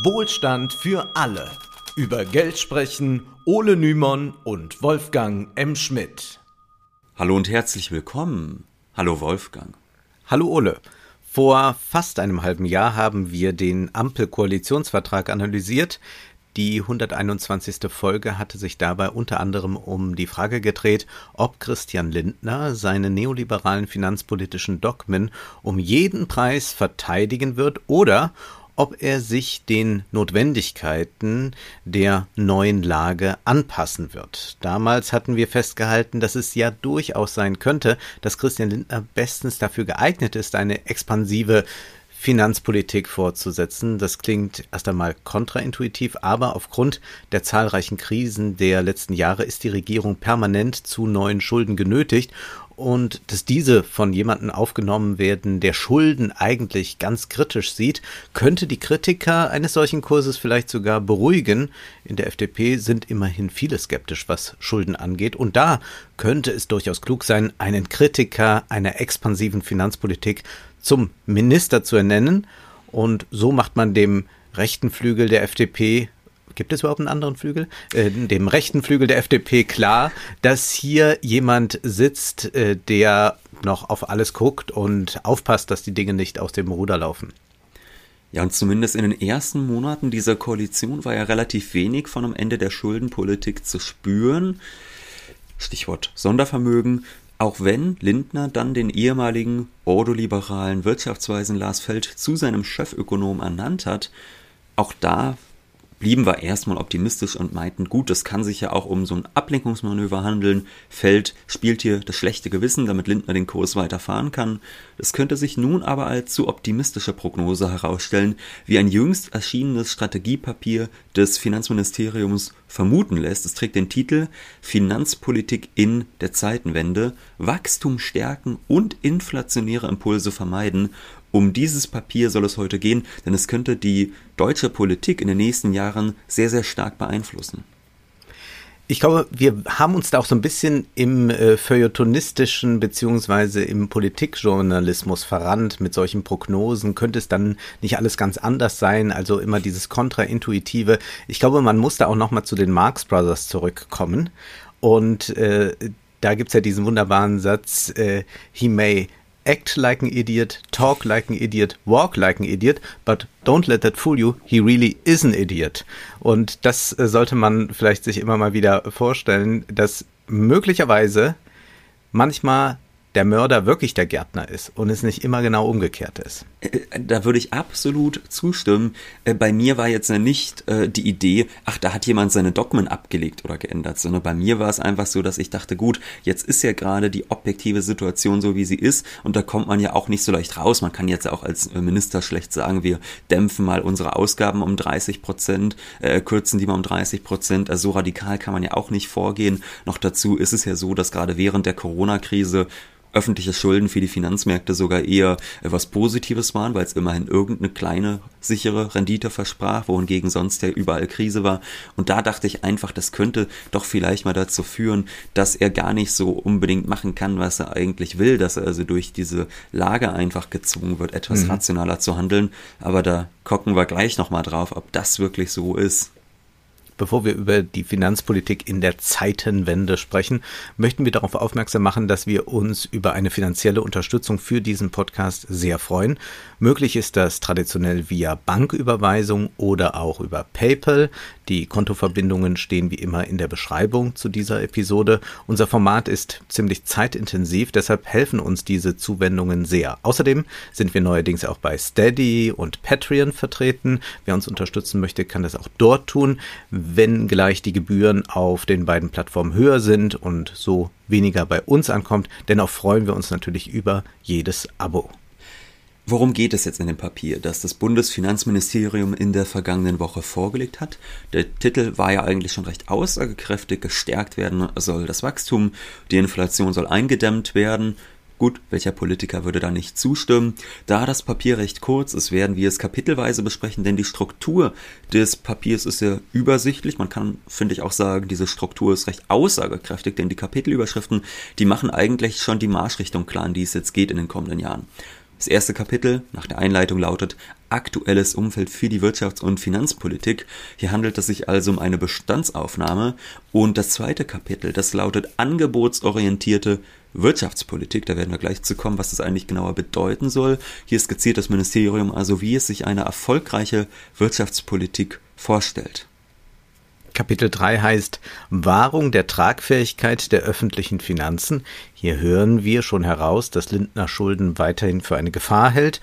Wohlstand für alle. Über Geld sprechen Ole Nymon und Wolfgang M. Schmidt. Hallo und herzlich willkommen. Hallo Wolfgang. Hallo Ole. Vor fast einem halben Jahr haben wir den Ampel-Koalitionsvertrag analysiert. Die 121. Folge hatte sich dabei unter anderem um die Frage gedreht, ob Christian Lindner seine neoliberalen finanzpolitischen Dogmen um jeden Preis verteidigen wird oder ob er sich den Notwendigkeiten der neuen Lage anpassen wird. Damals hatten wir festgehalten, dass es ja durchaus sein könnte, dass Christian Lindner bestens dafür geeignet ist, eine expansive Finanzpolitik fortzusetzen. Das klingt erst einmal kontraintuitiv, aber aufgrund der zahlreichen Krisen der letzten Jahre ist die Regierung permanent zu neuen Schulden genötigt und dass diese von jemandem aufgenommen werden, der Schulden eigentlich ganz kritisch sieht, könnte die Kritiker eines solchen Kurses vielleicht sogar beruhigen. In der FDP sind immerhin viele skeptisch, was Schulden angeht. Und da könnte es durchaus klug sein, einen Kritiker einer expansiven Finanzpolitik zum Minister zu ernennen. Und so macht man dem rechten Flügel der FDP gibt es überhaupt einen anderen Flügel? Äh, dem rechten Flügel der FDP klar, dass hier jemand sitzt, äh, der noch auf alles guckt und aufpasst, dass die Dinge nicht aus dem Ruder laufen. Ja, und zumindest in den ersten Monaten dieser Koalition war ja relativ wenig von einem Ende der Schuldenpolitik zu spüren. Stichwort Sondervermögen. Auch wenn Lindner dann den ehemaligen ordoliberalen Wirtschaftsweisen Lars Feld zu seinem Chefökonom ernannt hat, auch da blieben wir erstmal optimistisch und meinten, gut, das kann sich ja auch um so ein Ablenkungsmanöver handeln. Feld spielt hier das schlechte Gewissen, damit Lindner den Kurs weiterfahren kann. Das könnte sich nun aber als zu optimistische Prognose herausstellen, wie ein jüngst erschienenes Strategiepapier des Finanzministeriums vermuten lässt. Es trägt den Titel Finanzpolitik in der Zeitenwende, Wachstum stärken und inflationäre Impulse vermeiden um dieses Papier soll es heute gehen, denn es könnte die deutsche Politik in den nächsten Jahren sehr, sehr stark beeinflussen. Ich glaube, wir haben uns da auch so ein bisschen im äh, feuilletonistischen beziehungsweise im Politikjournalismus verrannt mit solchen Prognosen. Könnte es dann nicht alles ganz anders sein? Also immer dieses kontraintuitive. Ich glaube, man muss da auch nochmal zu den Marx Brothers zurückkommen. Und äh, da gibt's ja diesen wunderbaren Satz, äh, he may act like an idiot, talk like an idiot, walk like an idiot, but don't let that fool you, he really is an idiot. Und das äh, sollte man vielleicht sich immer mal wieder vorstellen, dass möglicherweise manchmal der Mörder wirklich der Gärtner ist und es nicht immer genau umgekehrt ist. Äh, da würde ich absolut zustimmen. Äh, bei mir war jetzt nicht äh, die Idee, ach, da hat jemand seine Dogmen abgelegt oder geändert, sondern bei mir war es einfach so, dass ich dachte, gut, jetzt ist ja gerade die objektive Situation so, wie sie ist und da kommt man ja auch nicht so leicht raus. Man kann jetzt auch als Minister schlecht sagen, wir dämpfen mal unsere Ausgaben um 30 Prozent, kürzen die mal um 30 Prozent. Also so radikal kann man ja auch nicht vorgehen. Noch dazu ist es ja so, dass gerade während der Corona-Krise öffentliche Schulden für die Finanzmärkte sogar eher etwas Positives waren, weil es immerhin irgendeine kleine, sichere Rendite versprach, wohingegen sonst ja überall Krise war. Und da dachte ich einfach, das könnte doch vielleicht mal dazu führen, dass er gar nicht so unbedingt machen kann, was er eigentlich will, dass er also durch diese Lage einfach gezwungen wird, etwas mhm. rationaler zu handeln. Aber da gucken wir gleich nochmal drauf, ob das wirklich so ist. Bevor wir über die Finanzpolitik in der Zeitenwende sprechen, möchten wir darauf aufmerksam machen, dass wir uns über eine finanzielle Unterstützung für diesen Podcast sehr freuen. Möglich ist das traditionell via Banküberweisung oder auch über PayPal. Die Kontoverbindungen stehen wie immer in der Beschreibung zu dieser Episode. Unser Format ist ziemlich zeitintensiv, deshalb helfen uns diese Zuwendungen sehr. Außerdem sind wir neuerdings auch bei Steady und Patreon vertreten. Wer uns unterstützen möchte, kann das auch dort tun wenn gleich die Gebühren auf den beiden Plattformen höher sind und so weniger bei uns ankommt. Dennoch freuen wir uns natürlich über jedes Abo. Worum geht es jetzt in dem Papier, das das Bundesfinanzministerium in der vergangenen Woche vorgelegt hat? Der Titel war ja eigentlich schon recht aussagekräftig, gestärkt werden soll das Wachstum, die Inflation soll eingedämmt werden, Gut, welcher Politiker würde da nicht zustimmen? Da das Papier recht kurz ist, werden wir es kapitelweise besprechen, denn die Struktur des Papiers ist sehr übersichtlich. Man kann, finde ich, auch sagen, diese Struktur ist recht aussagekräftig, denn die Kapitelüberschriften, die machen eigentlich schon die Marschrichtung klar, in die es jetzt geht in den kommenden Jahren. Das erste Kapitel nach der Einleitung lautet Aktuelles Umfeld für die Wirtschafts- und Finanzpolitik. Hier handelt es sich also um eine Bestandsaufnahme. Und das zweite Kapitel, das lautet Angebotsorientierte Wirtschaftspolitik. Da werden wir gleich zu kommen, was das eigentlich genauer bedeuten soll. Hier skizziert das Ministerium also, wie es sich eine erfolgreiche Wirtschaftspolitik vorstellt. Kapitel 3 heißt Wahrung der Tragfähigkeit der öffentlichen Finanzen. Hier hören wir schon heraus, dass Lindner Schulden weiterhin für eine Gefahr hält.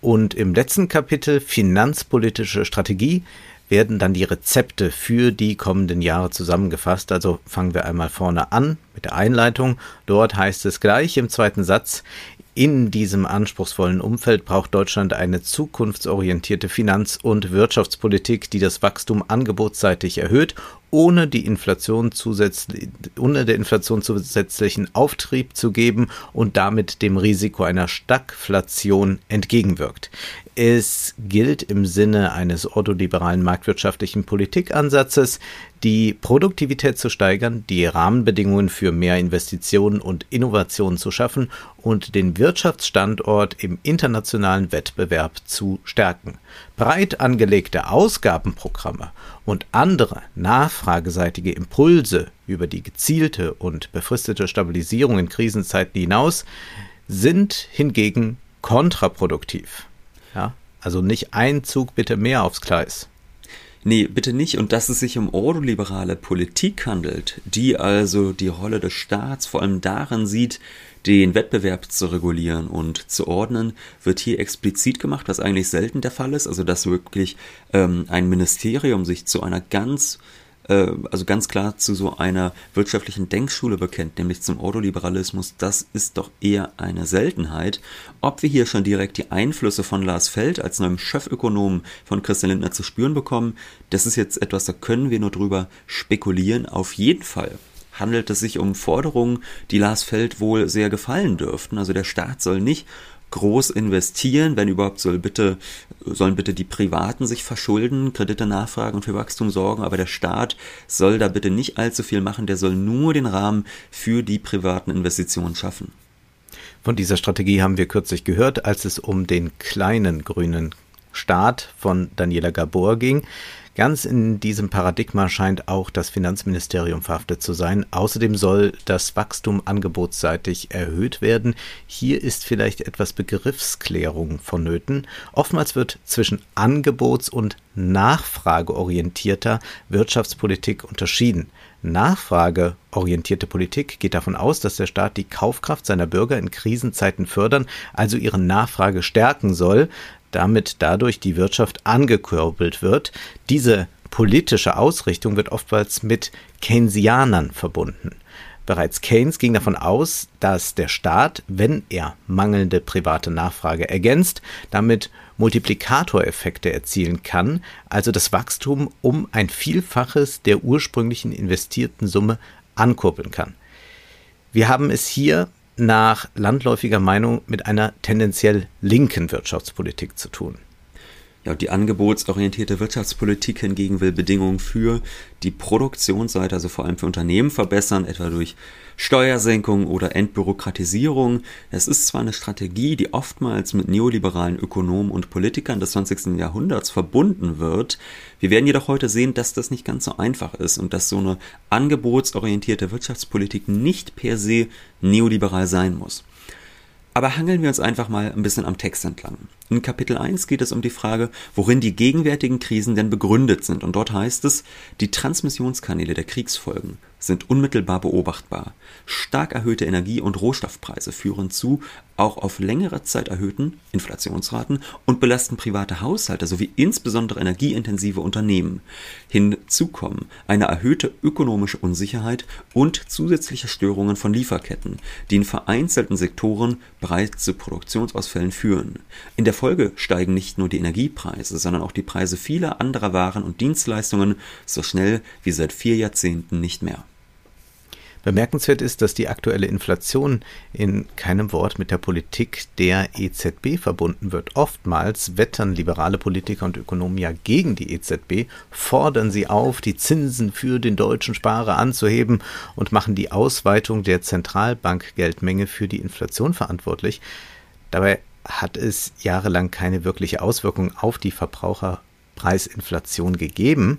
Und im letzten Kapitel Finanzpolitische Strategie werden dann die Rezepte für die kommenden Jahre zusammengefasst. Also fangen wir einmal vorne an mit der Einleitung. Dort heißt es gleich im zweiten Satz, in diesem anspruchsvollen Umfeld braucht Deutschland eine zukunftsorientierte Finanz- und Wirtschaftspolitik, die das Wachstum angebotsseitig erhöht, ohne die Inflation ohne der Inflation zusätzlichen Auftrieb zu geben und damit dem Risiko einer Stagflation entgegenwirkt. Es gilt im Sinne eines ordoliberalen marktwirtschaftlichen Politikansatzes, die Produktivität zu steigern, die Rahmenbedingungen für mehr Investitionen und Innovationen zu schaffen und den Wirtschaftsstandort im internationalen Wettbewerb zu stärken. Breit angelegte Ausgabenprogramme und andere nachfrageseitige Impulse über die gezielte und befristete Stabilisierung in Krisenzeiten hinaus sind hingegen kontraproduktiv. Ja, also nicht ein Zug bitte mehr aufs Gleis. Nee, bitte nicht. Und dass es sich um ordoliberale Politik handelt, die also die Rolle des Staats vor allem darin sieht, den Wettbewerb zu regulieren und zu ordnen, wird hier explizit gemacht, was eigentlich selten der Fall ist. Also dass wirklich ähm, ein Ministerium sich zu einer ganz äh, also ganz klar zu so einer wirtschaftlichen Denkschule bekennt, nämlich zum Ordoliberalismus, das ist doch eher eine Seltenheit. Ob wir hier schon direkt die Einflüsse von Lars Feld als neuem Chefökonom von Christian Lindner zu spüren bekommen, das ist jetzt etwas, da können wir nur drüber spekulieren. Auf jeden Fall handelt es sich um Forderungen, die Lars Feld wohl sehr gefallen dürften. Also der Staat soll nicht groß investieren, wenn überhaupt soll bitte, sollen bitte die Privaten sich verschulden, Kredite nachfragen und für Wachstum sorgen, aber der Staat soll da bitte nicht allzu viel machen, der soll nur den Rahmen für die privaten Investitionen schaffen. Von dieser Strategie haben wir kürzlich gehört, als es um den kleinen grünen Staat von Daniela Gabor ging. Ganz in diesem Paradigma scheint auch das Finanzministerium verhaftet zu sein. Außerdem soll das Wachstum angebotsseitig erhöht werden. Hier ist vielleicht etwas Begriffsklärung vonnöten. Oftmals wird zwischen angebots- und nachfrageorientierter Wirtschaftspolitik unterschieden. Nachfrageorientierte Politik geht davon aus, dass der Staat die Kaufkraft seiner Bürger in Krisenzeiten fördern, also ihre Nachfrage stärken soll damit dadurch die Wirtschaft angekurbelt wird. Diese politische Ausrichtung wird oftmals mit Keynesianern verbunden. Bereits Keynes ging davon aus, dass der Staat, wenn er mangelnde private Nachfrage ergänzt, damit Multiplikatoreffekte erzielen kann, also das Wachstum um ein Vielfaches der ursprünglichen investierten Summe ankurbeln kann. Wir haben es hier nach landläufiger Meinung mit einer tendenziell linken Wirtschaftspolitik zu tun. Ja, die angebotsorientierte Wirtschaftspolitik hingegen will Bedingungen für die Produktionsseite, also vor allem für Unternehmen verbessern, etwa durch Steuersenkung oder Entbürokratisierung. Es ist zwar eine Strategie, die oftmals mit neoliberalen Ökonomen und Politikern des 20. Jahrhunderts verbunden wird. Wir werden jedoch heute sehen, dass das nicht ganz so einfach ist und dass so eine angebotsorientierte Wirtschaftspolitik nicht per se neoliberal sein muss. Aber hangeln wir uns einfach mal ein bisschen am Text entlang. In Kapitel 1 geht es um die Frage, worin die gegenwärtigen Krisen denn begründet sind. Und dort heißt es, die Transmissionskanäle der Kriegsfolgen sind unmittelbar beobachtbar. Stark erhöhte Energie- und Rohstoffpreise führen zu auch auf längere Zeit erhöhten Inflationsraten und belasten private Haushalte sowie insbesondere energieintensive Unternehmen. Hinzu kommen eine erhöhte ökonomische Unsicherheit und zusätzliche Störungen von Lieferketten, die in vereinzelten Sektoren bereits zu Produktionsausfällen führen. In der Folge steigen nicht nur die Energiepreise, sondern auch die Preise vieler anderer Waren und Dienstleistungen so schnell wie seit vier Jahrzehnten nicht mehr. Bemerkenswert ist, dass die aktuelle Inflation in keinem Wort mit der Politik der EZB verbunden wird. Oftmals wettern liberale Politiker und Ökonomen ja gegen die EZB, fordern sie auf, die Zinsen für den deutschen Sparer anzuheben und machen die Ausweitung der Zentralbankgeldmenge für die Inflation verantwortlich. Dabei hat es jahrelang keine wirkliche Auswirkung auf die Verbraucherpreisinflation gegeben.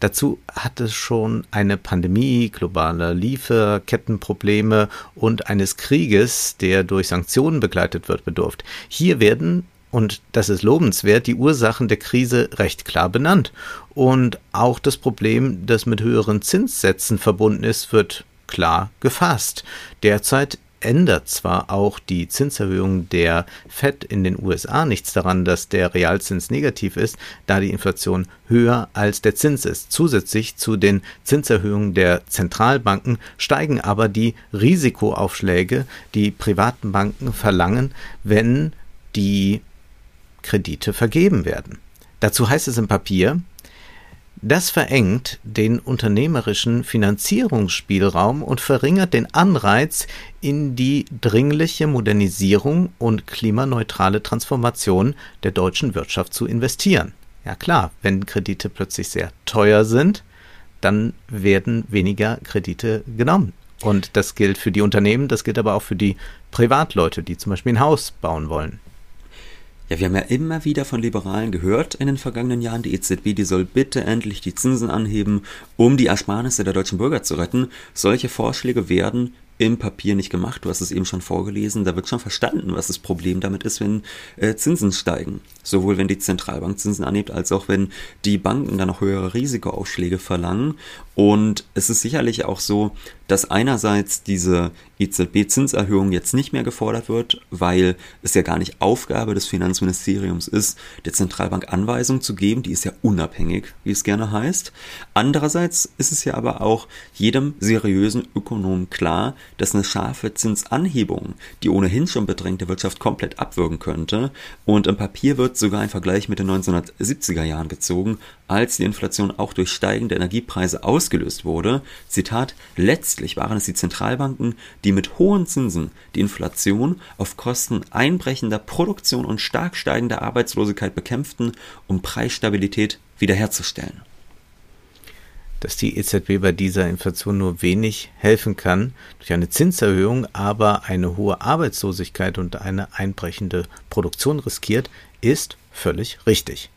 Dazu hat es schon eine Pandemie, globale Lieferkettenprobleme und eines Krieges, der durch Sanktionen begleitet wird, bedurft. Hier werden und das ist lobenswert, die Ursachen der Krise recht klar benannt. Und auch das Problem, das mit höheren Zinssätzen verbunden ist, wird klar gefasst. Derzeit ändert zwar auch die Zinserhöhung der Fed in den USA nichts daran, dass der Realzins negativ ist, da die Inflation höher als der Zins ist. Zusätzlich zu den Zinserhöhungen der Zentralbanken steigen aber die Risikoaufschläge, die privaten Banken verlangen, wenn die Kredite vergeben werden. Dazu heißt es im Papier, das verengt den unternehmerischen Finanzierungsspielraum und verringert den Anreiz, in die dringliche Modernisierung und klimaneutrale Transformation der deutschen Wirtschaft zu investieren. Ja klar, wenn Kredite plötzlich sehr teuer sind, dann werden weniger Kredite genommen. Und das gilt für die Unternehmen, das gilt aber auch für die Privatleute, die zum Beispiel ein Haus bauen wollen. Ja, wir haben ja immer wieder von Liberalen gehört in den vergangenen Jahren, die EZB, die soll bitte endlich die Zinsen anheben, um die Ersparnisse der deutschen Bürger zu retten. Solche Vorschläge werden im Papier nicht gemacht. Du hast es eben schon vorgelesen. Da wird schon verstanden, was das Problem damit ist, wenn äh, Zinsen steigen. Sowohl wenn die Zentralbank Zinsen anhebt, als auch wenn die Banken dann noch höhere Risikoaufschläge verlangen. Und es ist sicherlich auch so, dass einerseits diese EZB-Zinserhöhung jetzt nicht mehr gefordert wird, weil es ja gar nicht Aufgabe des Finanzministeriums ist, der Zentralbank Anweisungen zu geben, die ist ja unabhängig, wie es gerne heißt. Andererseits ist es ja aber auch jedem seriösen Ökonomen klar, dass eine scharfe Zinsanhebung die ohnehin schon bedrängte Wirtschaft komplett abwürgen könnte und im Papier wird sogar ein Vergleich mit den 1970er Jahren gezogen, als die Inflation auch durch steigende Energiepreise ausgelöst wurde. Zitat, letztlich waren es die Zentralbanken, die mit hohen Zinsen die Inflation auf Kosten einbrechender Produktion und stark steigender Arbeitslosigkeit bekämpften, um Preisstabilität wiederherzustellen. Dass die EZB bei dieser Inflation nur wenig helfen kann durch eine Zinserhöhung, aber eine hohe Arbeitslosigkeit und eine einbrechende Produktion riskiert, ist völlig richtig.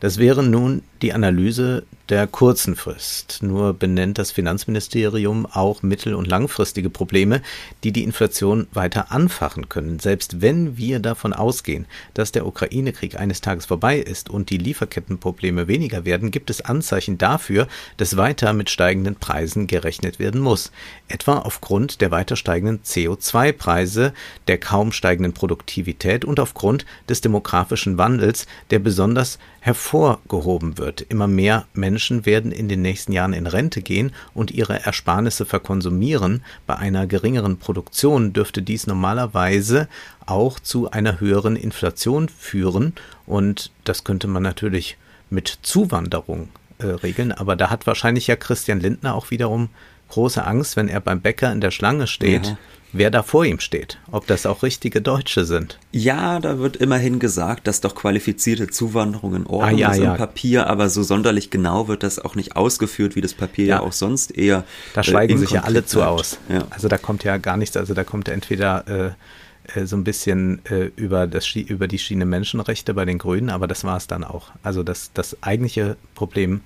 Das wäre nun die Analyse der kurzen Frist. Nur benennt das Finanzministerium auch mittel- und langfristige Probleme, die die Inflation weiter anfachen können. Selbst wenn wir davon ausgehen, dass der Ukraine-Krieg eines Tages vorbei ist und die Lieferkettenprobleme weniger werden, gibt es Anzeichen dafür, dass weiter mit steigenden Preisen gerechnet werden muss. Etwa aufgrund der weiter steigenden CO2-Preise, der kaum steigenden Produktivität und aufgrund des demografischen Wandels, der besonders hervorgehoben wird. Immer mehr Menschen werden in den nächsten Jahren in Rente gehen und ihre Ersparnisse verkonsumieren. Bei einer geringeren Produktion dürfte dies normalerweise auch zu einer höheren Inflation führen und das könnte man natürlich mit Zuwanderung äh, regeln, aber da hat wahrscheinlich ja Christian Lindner auch wiederum große Angst, wenn er beim Bäcker in der Schlange steht, ja wer da vor ihm steht, ob das auch richtige Deutsche sind. Ja, da wird immerhin gesagt, dass doch qualifizierte Zuwanderung in Ordnung ah, ja, ist im ja. Papier, aber so sonderlich genau wird das auch nicht ausgeführt, wie das Papier ja, ja auch sonst eher. Da schweigen äh, sich ja alle zu aus. Also da kommt ja gar nichts, also da kommt entweder äh, äh, so ein bisschen äh, über, das, über die Schiene Menschenrechte bei den Grünen, aber das war es dann auch. Also das, das eigentliche Problem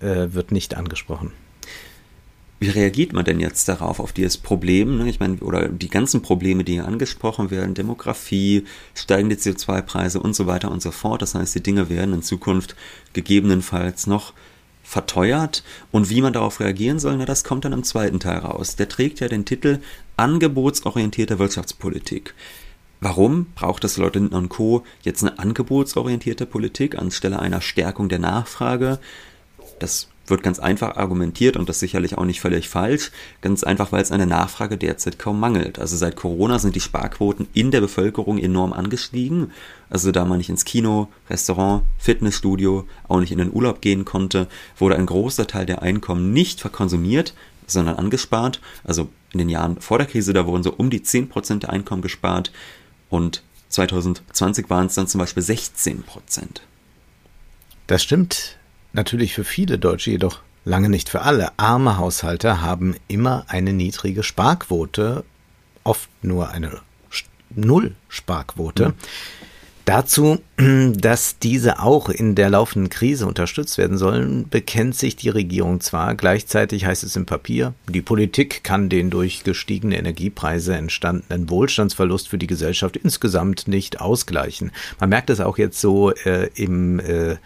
äh, wird nicht angesprochen wie reagiert man denn jetzt darauf, auf dieses Problem? Ne? Ich meine, oder die ganzen Probleme, die hier angesprochen werden, Demografie, steigende CO2-Preise und so weiter und so fort. Das heißt, die Dinge werden in Zukunft gegebenenfalls noch verteuert. Und wie man darauf reagieren soll, na, das kommt dann im zweiten Teil raus. Der trägt ja den Titel Angebotsorientierte Wirtschaftspolitik. Warum braucht das Leute und Co. jetzt eine angebotsorientierte Politik anstelle einer Stärkung der Nachfrage? Das wird ganz einfach argumentiert und das sicherlich auch nicht völlig falsch. Ganz einfach, weil es an der Nachfrage derzeit kaum mangelt. Also seit Corona sind die Sparquoten in der Bevölkerung enorm angestiegen. Also da man nicht ins Kino, Restaurant, Fitnessstudio, auch nicht in den Urlaub gehen konnte, wurde ein großer Teil der Einkommen nicht verkonsumiert, sondern angespart. Also in den Jahren vor der Krise, da wurden so um die 10% der Einkommen gespart und 2020 waren es dann zum Beispiel 16%. Das stimmt Natürlich für viele Deutsche, jedoch lange nicht für alle. Arme Haushalte haben immer eine niedrige Sparquote, oft nur eine Null-Sparquote. Mhm. Dazu, dass diese auch in der laufenden Krise unterstützt werden sollen, bekennt sich die Regierung zwar, gleichzeitig heißt es im Papier, die Politik kann den durch gestiegene Energiepreise entstandenen Wohlstandsverlust für die Gesellschaft insgesamt nicht ausgleichen. Man merkt es auch jetzt so äh, im äh,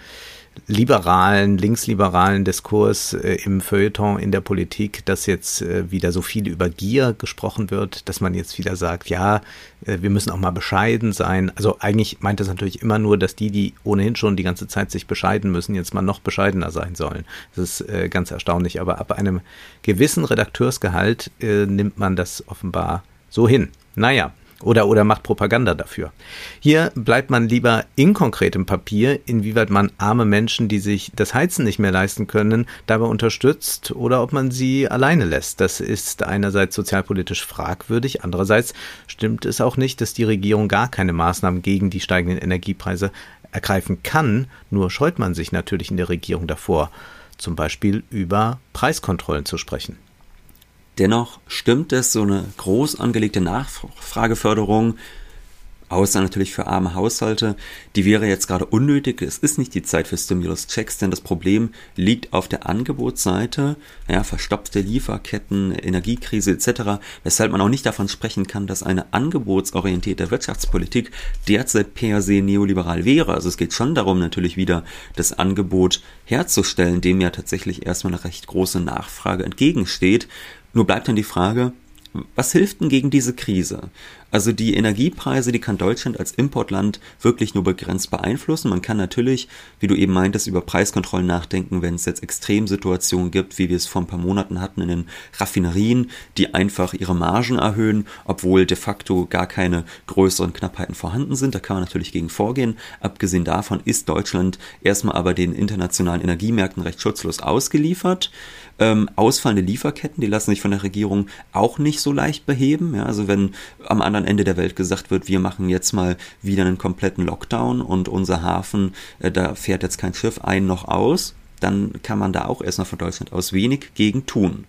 liberalen, linksliberalen Diskurs äh, im Feuilleton in der Politik, dass jetzt äh, wieder so viel über Gier gesprochen wird, dass man jetzt wieder sagt, ja, äh, wir müssen auch mal bescheiden sein. Also eigentlich meint das natürlich immer nur, dass die, die ohnehin schon die ganze Zeit sich bescheiden müssen, jetzt mal noch bescheidener sein sollen. Das ist äh, ganz erstaunlich. Aber ab einem gewissen Redakteursgehalt äh, nimmt man das offenbar so hin. Naja, oder, oder macht Propaganda dafür. Hier bleibt man lieber in konkretem Papier, inwieweit man arme Menschen, die sich das Heizen nicht mehr leisten können, dabei unterstützt oder ob man sie alleine lässt. Das ist einerseits sozialpolitisch fragwürdig, andererseits stimmt es auch nicht, dass die Regierung gar keine Maßnahmen gegen die steigenden Energiepreise ergreifen kann, nur scheut man sich natürlich in der Regierung davor, zum Beispiel über Preiskontrollen zu sprechen. Dennoch stimmt es, so eine groß angelegte Nachfrageförderung, außer natürlich für arme Haushalte, die wäre jetzt gerade unnötig. Es ist nicht die Zeit für Stimulus-Checks, denn das Problem liegt auf der Angebotsseite, ja, verstopfte Lieferketten, Energiekrise etc., weshalb man auch nicht davon sprechen kann, dass eine angebotsorientierte Wirtschaftspolitik derzeit per se neoliberal wäre. Also es geht schon darum, natürlich wieder das Angebot herzustellen, dem ja tatsächlich erstmal eine recht große Nachfrage entgegensteht. Nur bleibt dann die Frage, was hilft denn gegen diese Krise? Also die Energiepreise, die kann Deutschland als Importland wirklich nur begrenzt beeinflussen. Man kann natürlich, wie du eben meintest, über Preiskontrollen nachdenken, wenn es jetzt Extremsituationen gibt, wie wir es vor ein paar Monaten hatten in den Raffinerien, die einfach ihre Margen erhöhen, obwohl de facto gar keine größeren Knappheiten vorhanden sind. Da kann man natürlich gegen vorgehen. Abgesehen davon ist Deutschland erstmal aber den internationalen Energiemärkten recht schutzlos ausgeliefert. Ähm, ausfallende Lieferketten, die lassen sich von der Regierung auch nicht so leicht beheben. Ja, also wenn am anderen Ende der Welt gesagt wird, wir machen jetzt mal wieder einen kompletten Lockdown und unser Hafen, äh, da fährt jetzt kein Schiff ein noch aus, dann kann man da auch erstmal von Deutschland aus wenig gegen tun.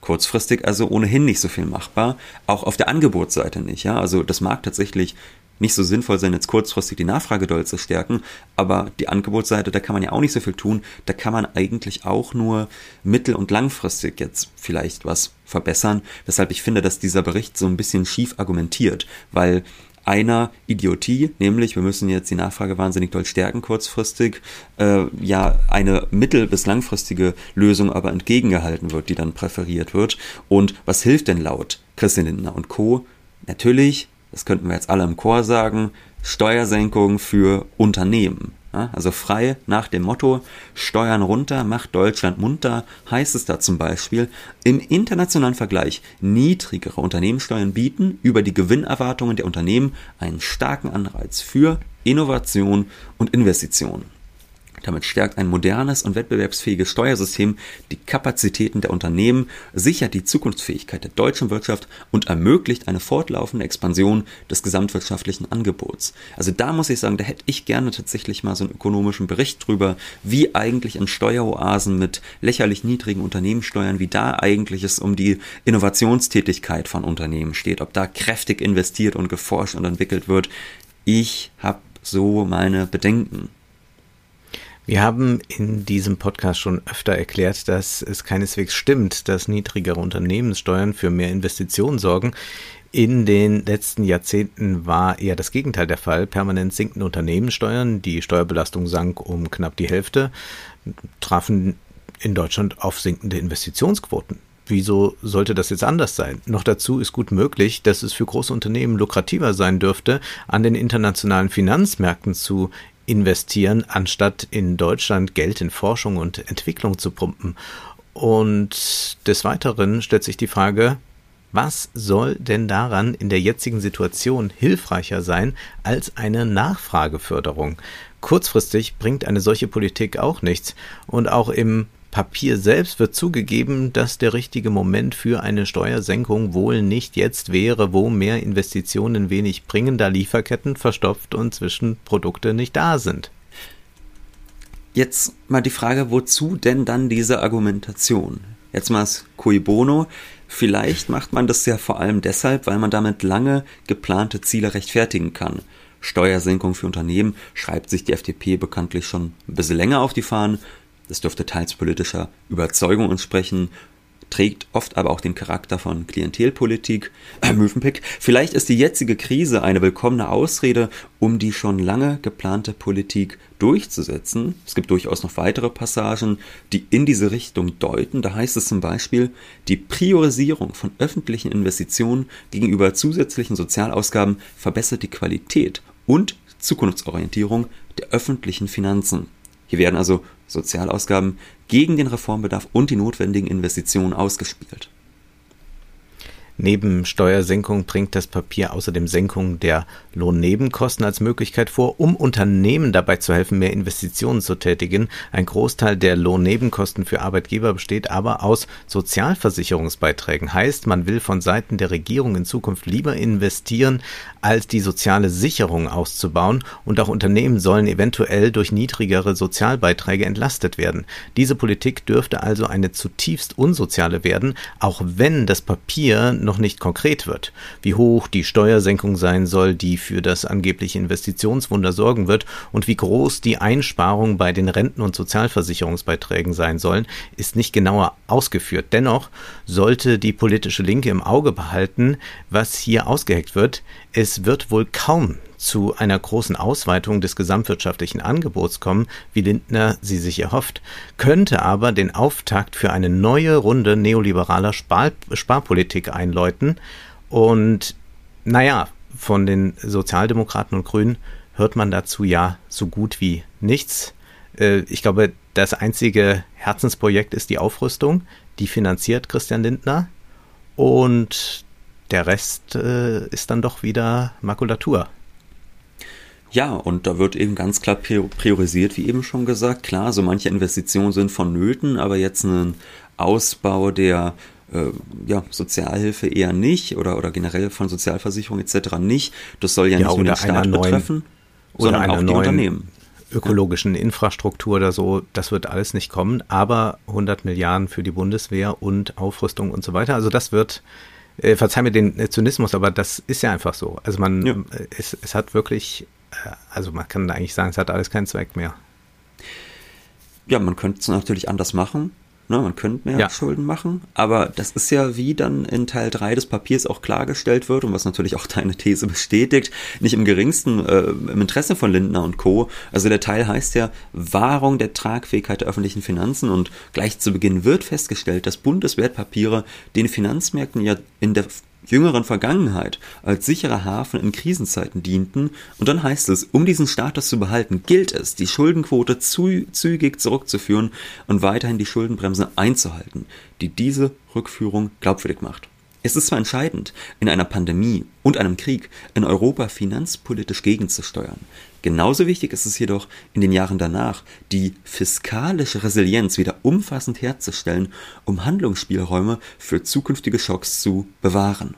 Kurzfristig also ohnehin nicht so viel machbar, auch auf der Angebotsseite nicht. Ja? Also das mag tatsächlich nicht so sinnvoll sein, jetzt kurzfristig die Nachfrage doll zu stärken, aber die Angebotsseite, da kann man ja auch nicht so viel tun. Da kann man eigentlich auch nur mittel- und langfristig jetzt vielleicht was verbessern, weshalb ich finde, dass dieser Bericht so ein bisschen schief argumentiert, weil einer Idiotie, nämlich wir müssen jetzt die Nachfrage wahnsinnig doll stärken kurzfristig, äh, ja eine mittel- bis langfristige Lösung aber entgegengehalten wird, die dann präferiert wird. Und was hilft denn laut Christian Lindner und Co? Natürlich das könnten wir jetzt alle im Chor sagen, Steuersenkung für Unternehmen. Ja, also frei nach dem Motto Steuern runter, macht Deutschland munter, heißt es da zum Beispiel, im internationalen Vergleich niedrigere Unternehmenssteuern bieten über die Gewinnerwartungen der Unternehmen einen starken Anreiz für Innovation und Investitionen. Damit stärkt ein modernes und wettbewerbsfähiges Steuersystem die Kapazitäten der Unternehmen, sichert die Zukunftsfähigkeit der deutschen Wirtschaft und ermöglicht eine fortlaufende Expansion des gesamtwirtschaftlichen Angebots. Also da muss ich sagen, da hätte ich gerne tatsächlich mal so einen ökonomischen Bericht drüber, wie eigentlich in Steueroasen mit lächerlich niedrigen Unternehmenssteuern, wie da eigentlich es um die Innovationstätigkeit von Unternehmen steht, ob da kräftig investiert und geforscht und entwickelt wird. Ich habe so meine Bedenken. Wir haben in diesem Podcast schon öfter erklärt, dass es keineswegs stimmt, dass niedrigere Unternehmenssteuern für mehr Investitionen sorgen. In den letzten Jahrzehnten war eher das Gegenteil der Fall. Permanent sinkende Unternehmenssteuern, die Steuerbelastung sank um knapp die Hälfte, trafen in Deutschland auf sinkende Investitionsquoten. Wieso sollte das jetzt anders sein? Noch dazu ist gut möglich, dass es für große Unternehmen lukrativer sein dürfte, an den internationalen Finanzmärkten zu investieren, anstatt in Deutschland Geld in Forschung und Entwicklung zu pumpen. Und des Weiteren stellt sich die Frage, was soll denn daran in der jetzigen Situation hilfreicher sein als eine Nachfrageförderung? Kurzfristig bringt eine solche Politik auch nichts und auch im Papier selbst wird zugegeben, dass der richtige Moment für eine Steuersenkung wohl nicht jetzt wäre, wo mehr Investitionen wenig bringen, da Lieferketten verstopft und Zwischenprodukte nicht da sind. Jetzt mal die Frage, wozu denn dann diese Argumentation? Jetzt mal das cui bono. Vielleicht macht man das ja vor allem deshalb, weil man damit lange geplante Ziele rechtfertigen kann. Steuersenkung für Unternehmen schreibt sich die FDP bekanntlich schon ein bisschen länger auf die Fahnen. Das dürfte teils politischer Überzeugung entsprechen trägt oft aber auch den Charakter von Klientelpolitik. Äh, Mövenpick. Vielleicht ist die jetzige Krise eine willkommene Ausrede, um die schon lange geplante Politik durchzusetzen. Es gibt durchaus noch weitere Passagen, die in diese Richtung deuten. Da heißt es zum Beispiel, die Priorisierung von öffentlichen Investitionen gegenüber zusätzlichen Sozialausgaben verbessert die Qualität und Zukunftsorientierung der öffentlichen Finanzen. Hier werden also Sozialausgaben gegen den Reformbedarf und die notwendigen Investitionen ausgespielt. Neben Steuersenkung bringt das Papier außerdem Senkung der Lohnnebenkosten als Möglichkeit vor, um Unternehmen dabei zu helfen, mehr Investitionen zu tätigen. Ein Großteil der Lohnnebenkosten für Arbeitgeber besteht aber aus Sozialversicherungsbeiträgen. Heißt, man will von Seiten der Regierung in Zukunft lieber investieren, als die soziale Sicherung auszubauen und auch Unternehmen sollen eventuell durch niedrigere Sozialbeiträge entlastet werden. Diese Politik dürfte also eine zutiefst unsoziale werden, auch wenn das Papier noch nicht konkret wird, wie hoch die Steuersenkung sein soll, die für das angebliche Investitionswunder sorgen wird und wie groß die Einsparungen bei den Renten- und Sozialversicherungsbeiträgen sein sollen, ist nicht genauer ausgeführt. Dennoch sollte die politische Linke im Auge behalten, was hier ausgeheckt wird. Es wird wohl kaum zu einer großen Ausweitung des gesamtwirtschaftlichen Angebots kommen, wie Lindner sie sich erhofft, könnte aber den Auftakt für eine neue Runde neoliberaler Spar Sparpolitik einläuten. Und naja, von den Sozialdemokraten und Grünen hört man dazu ja so gut wie nichts. Äh, ich glaube, das einzige Herzensprojekt ist die Aufrüstung. Die finanziert Christian Lindner. Und der Rest äh, ist dann doch wieder Makulatur. Ja, und da wird eben ganz klar priorisiert, wie eben schon gesagt. Klar, so manche Investitionen sind vonnöten, aber jetzt ein Ausbau der äh, ja, Sozialhilfe eher nicht oder, oder generell von Sozialversicherung etc. nicht. Das soll ja, ja nicht nur den Staat betreffen, sondern auch die Unternehmen. ökologischen ja. Infrastruktur oder so, das wird alles nicht kommen, aber 100 Milliarden für die Bundeswehr und Aufrüstung und so weiter, also das wird äh, verzeih mir den Zynismus, aber das ist ja einfach so. Also man, ja. es, es hat wirklich äh, also man kann eigentlich sagen, es hat alles keinen Zweck mehr. Ja, man könnte es natürlich anders machen. Ne, man könnte mehr ja. Schulden machen, aber das ist ja, wie dann in Teil 3 des Papiers auch klargestellt wird und was natürlich auch deine These bestätigt, nicht im geringsten äh, im Interesse von Lindner und Co. Also der Teil heißt ja Wahrung der Tragfähigkeit der öffentlichen Finanzen und gleich zu Beginn wird festgestellt, dass Bundeswertpapiere den Finanzmärkten ja in der jüngeren Vergangenheit als sicherer Hafen in Krisenzeiten dienten. Und dann heißt es, um diesen Status zu behalten, gilt es, die Schuldenquote zu, zügig zurückzuführen und weiterhin die Schuldenbremse einzuhalten, die diese Rückführung glaubwürdig macht. Es ist zwar entscheidend, in einer Pandemie und einem Krieg in Europa finanzpolitisch gegenzusteuern. Genauso wichtig ist es jedoch, in den Jahren danach die fiskalische Resilienz wieder umfassend herzustellen, um Handlungsspielräume für zukünftige Schocks zu bewahren.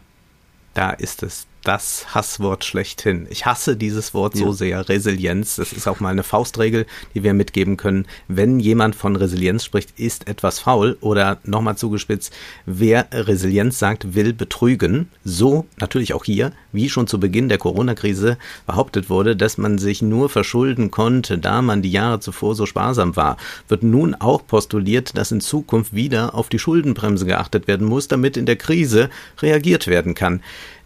Da ist es das Hasswort schlechthin. Ich hasse dieses Wort ja. so sehr, Resilienz. Das ist auch mal eine Faustregel, die wir mitgeben können. Wenn jemand von Resilienz spricht, ist etwas faul oder nochmal zugespitzt, wer Resilienz sagt, will betrügen. So natürlich auch hier, wie schon zu Beginn der Corona-Krise behauptet wurde, dass man sich nur verschulden konnte, da man die Jahre zuvor so sparsam war, wird nun auch postuliert, dass in Zukunft wieder auf die Schuldenbremse geachtet werden muss, damit in der Krise reagiert werden kann.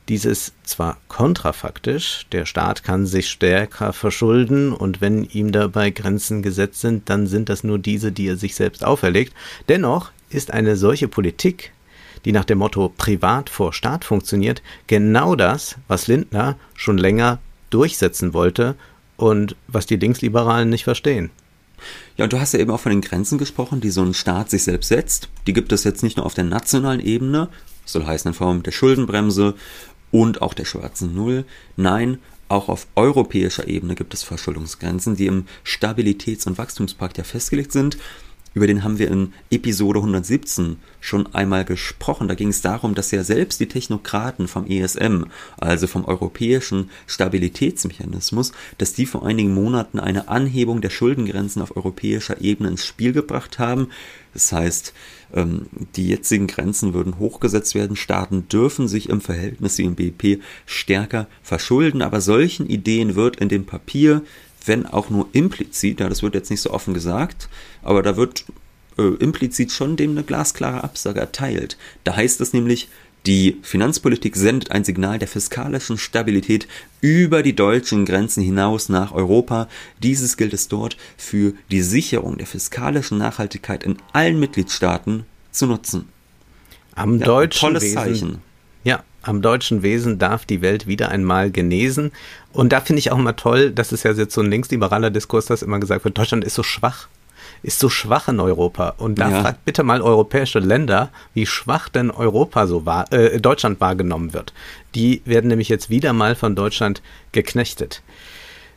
Dies ist zwar kontrafaktisch, der Staat kann sich stärker verschulden und wenn ihm dabei Grenzen gesetzt sind, dann sind das nur diese, die er sich selbst auferlegt. Dennoch ist eine solche Politik, die nach dem Motto Privat vor Staat funktioniert, genau das, was Lindner schon länger durchsetzen wollte und was die Linksliberalen nicht verstehen. Ja, und du hast ja eben auch von den Grenzen gesprochen, die so ein Staat sich selbst setzt. Die gibt es jetzt nicht nur auf der nationalen Ebene, soll heißen in Form der Schuldenbremse und auch der schwarzen Null. Nein, auch auf europäischer Ebene gibt es Verschuldungsgrenzen, die im Stabilitäts- und Wachstumspakt ja festgelegt sind. Über den haben wir in Episode 117 schon einmal gesprochen. Da ging es darum, dass ja selbst die Technokraten vom ESM, also vom Europäischen Stabilitätsmechanismus, dass die vor einigen Monaten eine Anhebung der Schuldengrenzen auf europäischer Ebene ins Spiel gebracht haben. Das heißt, ähm, die jetzigen Grenzen würden hochgesetzt werden. Staaten dürfen sich im Verhältnis zum BIP stärker verschulden. Aber solchen Ideen wird in dem Papier wenn auch nur implizit, ja, das wird jetzt nicht so offen gesagt, aber da wird äh, implizit schon dem eine glasklare Absage erteilt. Da heißt es nämlich, die Finanzpolitik sendet ein Signal der fiskalischen Stabilität über die deutschen Grenzen hinaus nach Europa. Dieses gilt es dort für die Sicherung der fiskalischen Nachhaltigkeit in allen Mitgliedstaaten zu nutzen. Am ja, deutschen tolles Wesen, Zeichen. Ja, am deutschen Wesen darf die Welt wieder einmal genesen. Und da finde ich auch mal toll, das ist ja jetzt so ein linksliberaler Diskurs, dass immer gesagt wird, Deutschland ist so schwach ist so schwach in Europa. Und da ja. fragt bitte mal europäische Länder, wie schwach denn Europa so war, äh, Deutschland wahrgenommen wird. Die werden nämlich jetzt wieder mal von Deutschland geknechtet.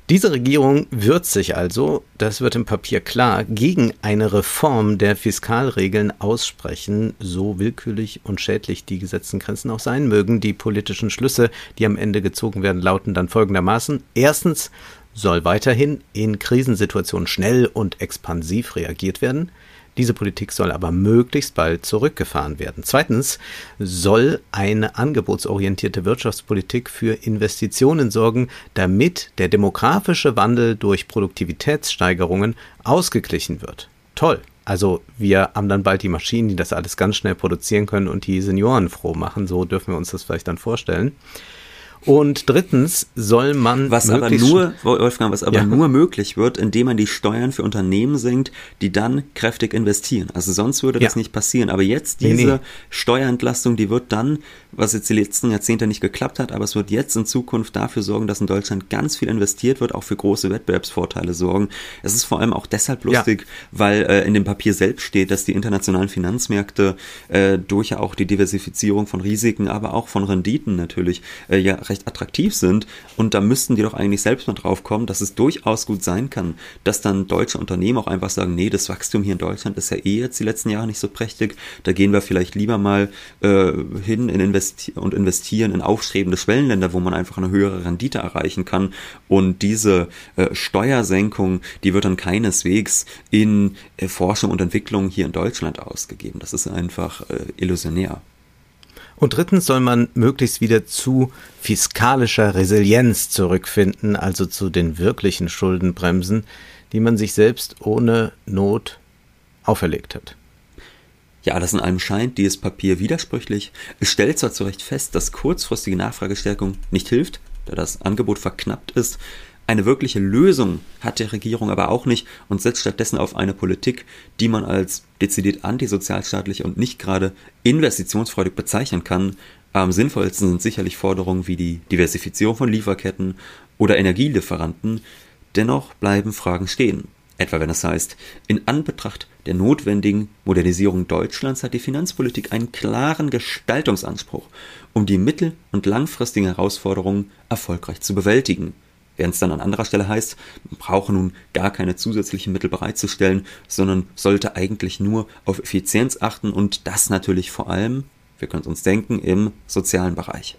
Diese Regierung wird sich also, das wird im Papier klar, gegen eine Reform der Fiskalregeln aussprechen, so willkürlich und schädlich die gesetzten Grenzen auch sein mögen. Die politischen Schlüsse, die am Ende gezogen werden, lauten dann folgendermaßen. Erstens soll weiterhin in Krisensituationen schnell und expansiv reagiert werden. Diese Politik soll aber möglichst bald zurückgefahren werden. Zweitens soll eine angebotsorientierte Wirtschaftspolitik für Investitionen sorgen, damit der demografische Wandel durch Produktivitätssteigerungen ausgeglichen wird. Toll. Also wir haben dann bald die Maschinen, die das alles ganz schnell produzieren können und die Senioren froh machen. So dürfen wir uns das vielleicht dann vorstellen. Und drittens soll man. Was aber nur, Wolfgang, was aber ja. nur möglich wird, indem man die Steuern für Unternehmen senkt, die dann kräftig investieren. Also sonst würde das ja. nicht passieren. Aber jetzt diese nee, nee. Steuerentlastung, die wird dann, was jetzt die letzten Jahrzehnte nicht geklappt hat, aber es wird jetzt in Zukunft dafür sorgen, dass in Deutschland ganz viel investiert wird, auch für große Wettbewerbsvorteile sorgen. Es ist vor allem auch deshalb lustig, ja. weil äh, in dem Papier selbst steht, dass die internationalen Finanzmärkte äh, durch ja auch die Diversifizierung von Risiken, aber auch von Renditen natürlich äh, ja recht attraktiv sind. Und da müssten die doch eigentlich selbst mal drauf kommen, dass es durchaus gut sein kann, dass dann deutsche Unternehmen auch einfach sagen, nee, das Wachstum hier in Deutschland ist ja eh jetzt die letzten Jahre nicht so prächtig. Da gehen wir vielleicht lieber mal äh, hin in investi und investieren in aufstrebende Schwellenländer, wo man einfach eine höhere Rendite erreichen kann. Und diese äh, Steuersenkung, die wird dann keineswegs in äh, Forschung und Entwicklung hier in Deutschland ausgegeben. Das ist einfach äh, illusionär. Und drittens soll man möglichst wieder zu fiskalischer Resilienz zurückfinden, also zu den wirklichen Schuldenbremsen, die man sich selbst ohne Not auferlegt hat. Ja, alles in allem scheint dieses Papier widersprüchlich. Es stellt zwar zu Recht fest, dass kurzfristige Nachfragestärkung nicht hilft, da das Angebot verknappt ist, eine wirkliche Lösung hat die Regierung aber auch nicht und setzt stattdessen auf eine Politik, die man als dezidiert antisozialstaatlich und nicht gerade investitionsfreudig bezeichnen kann. Am sinnvollsten sind sicherlich Forderungen wie die Diversifizierung von Lieferketten oder Energielieferanten. Dennoch bleiben Fragen stehen. Etwa wenn es heißt, in Anbetracht der notwendigen Modernisierung Deutschlands hat die Finanzpolitik einen klaren Gestaltungsanspruch, um die mittel- und langfristigen Herausforderungen erfolgreich zu bewältigen während es dann an anderer Stelle heißt, man brauche nun gar keine zusätzlichen Mittel bereitzustellen, sondern sollte eigentlich nur auf Effizienz achten und das natürlich vor allem, wir können es uns denken, im sozialen Bereich.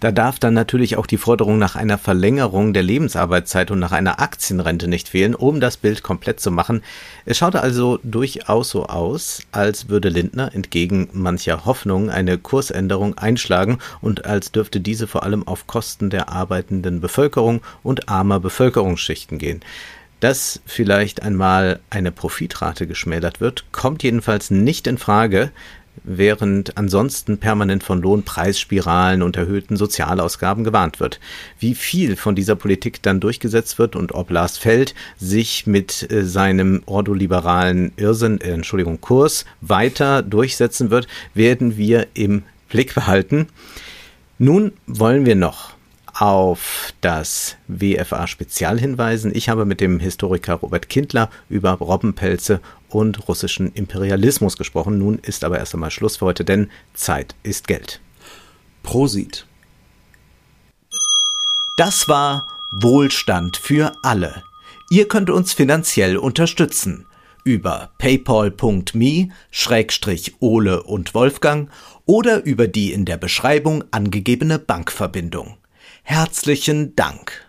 Da darf dann natürlich auch die Forderung nach einer Verlängerung der Lebensarbeitszeit und nach einer Aktienrente nicht fehlen, um das Bild komplett zu machen. Es schaute also durchaus so aus, als würde Lindner entgegen mancher Hoffnung eine Kursänderung einschlagen und als dürfte diese vor allem auf Kosten der arbeitenden Bevölkerung und armer Bevölkerungsschichten gehen. Dass vielleicht einmal eine Profitrate geschmälert wird, kommt jedenfalls nicht in Frage, während ansonsten permanent von Lohnpreisspiralen und erhöhten Sozialausgaben gewarnt wird. Wie viel von dieser Politik dann durchgesetzt wird und ob Lars Feld sich mit äh, seinem ordoliberalen Irrsinn, äh, Entschuldigung, Kurs weiter durchsetzen wird, werden wir im Blick behalten. Nun wollen wir noch auf das WFA-Spezial hinweisen. Ich habe mit dem Historiker Robert Kindler über Robbenpelze und russischen Imperialismus gesprochen. Nun ist aber erst einmal Schluss für heute, denn Zeit ist Geld. Prosit. Das war Wohlstand für alle. Ihr könnt uns finanziell unterstützen über paypal.me-ole und Wolfgang oder über die in der Beschreibung angegebene Bankverbindung. Herzlichen Dank.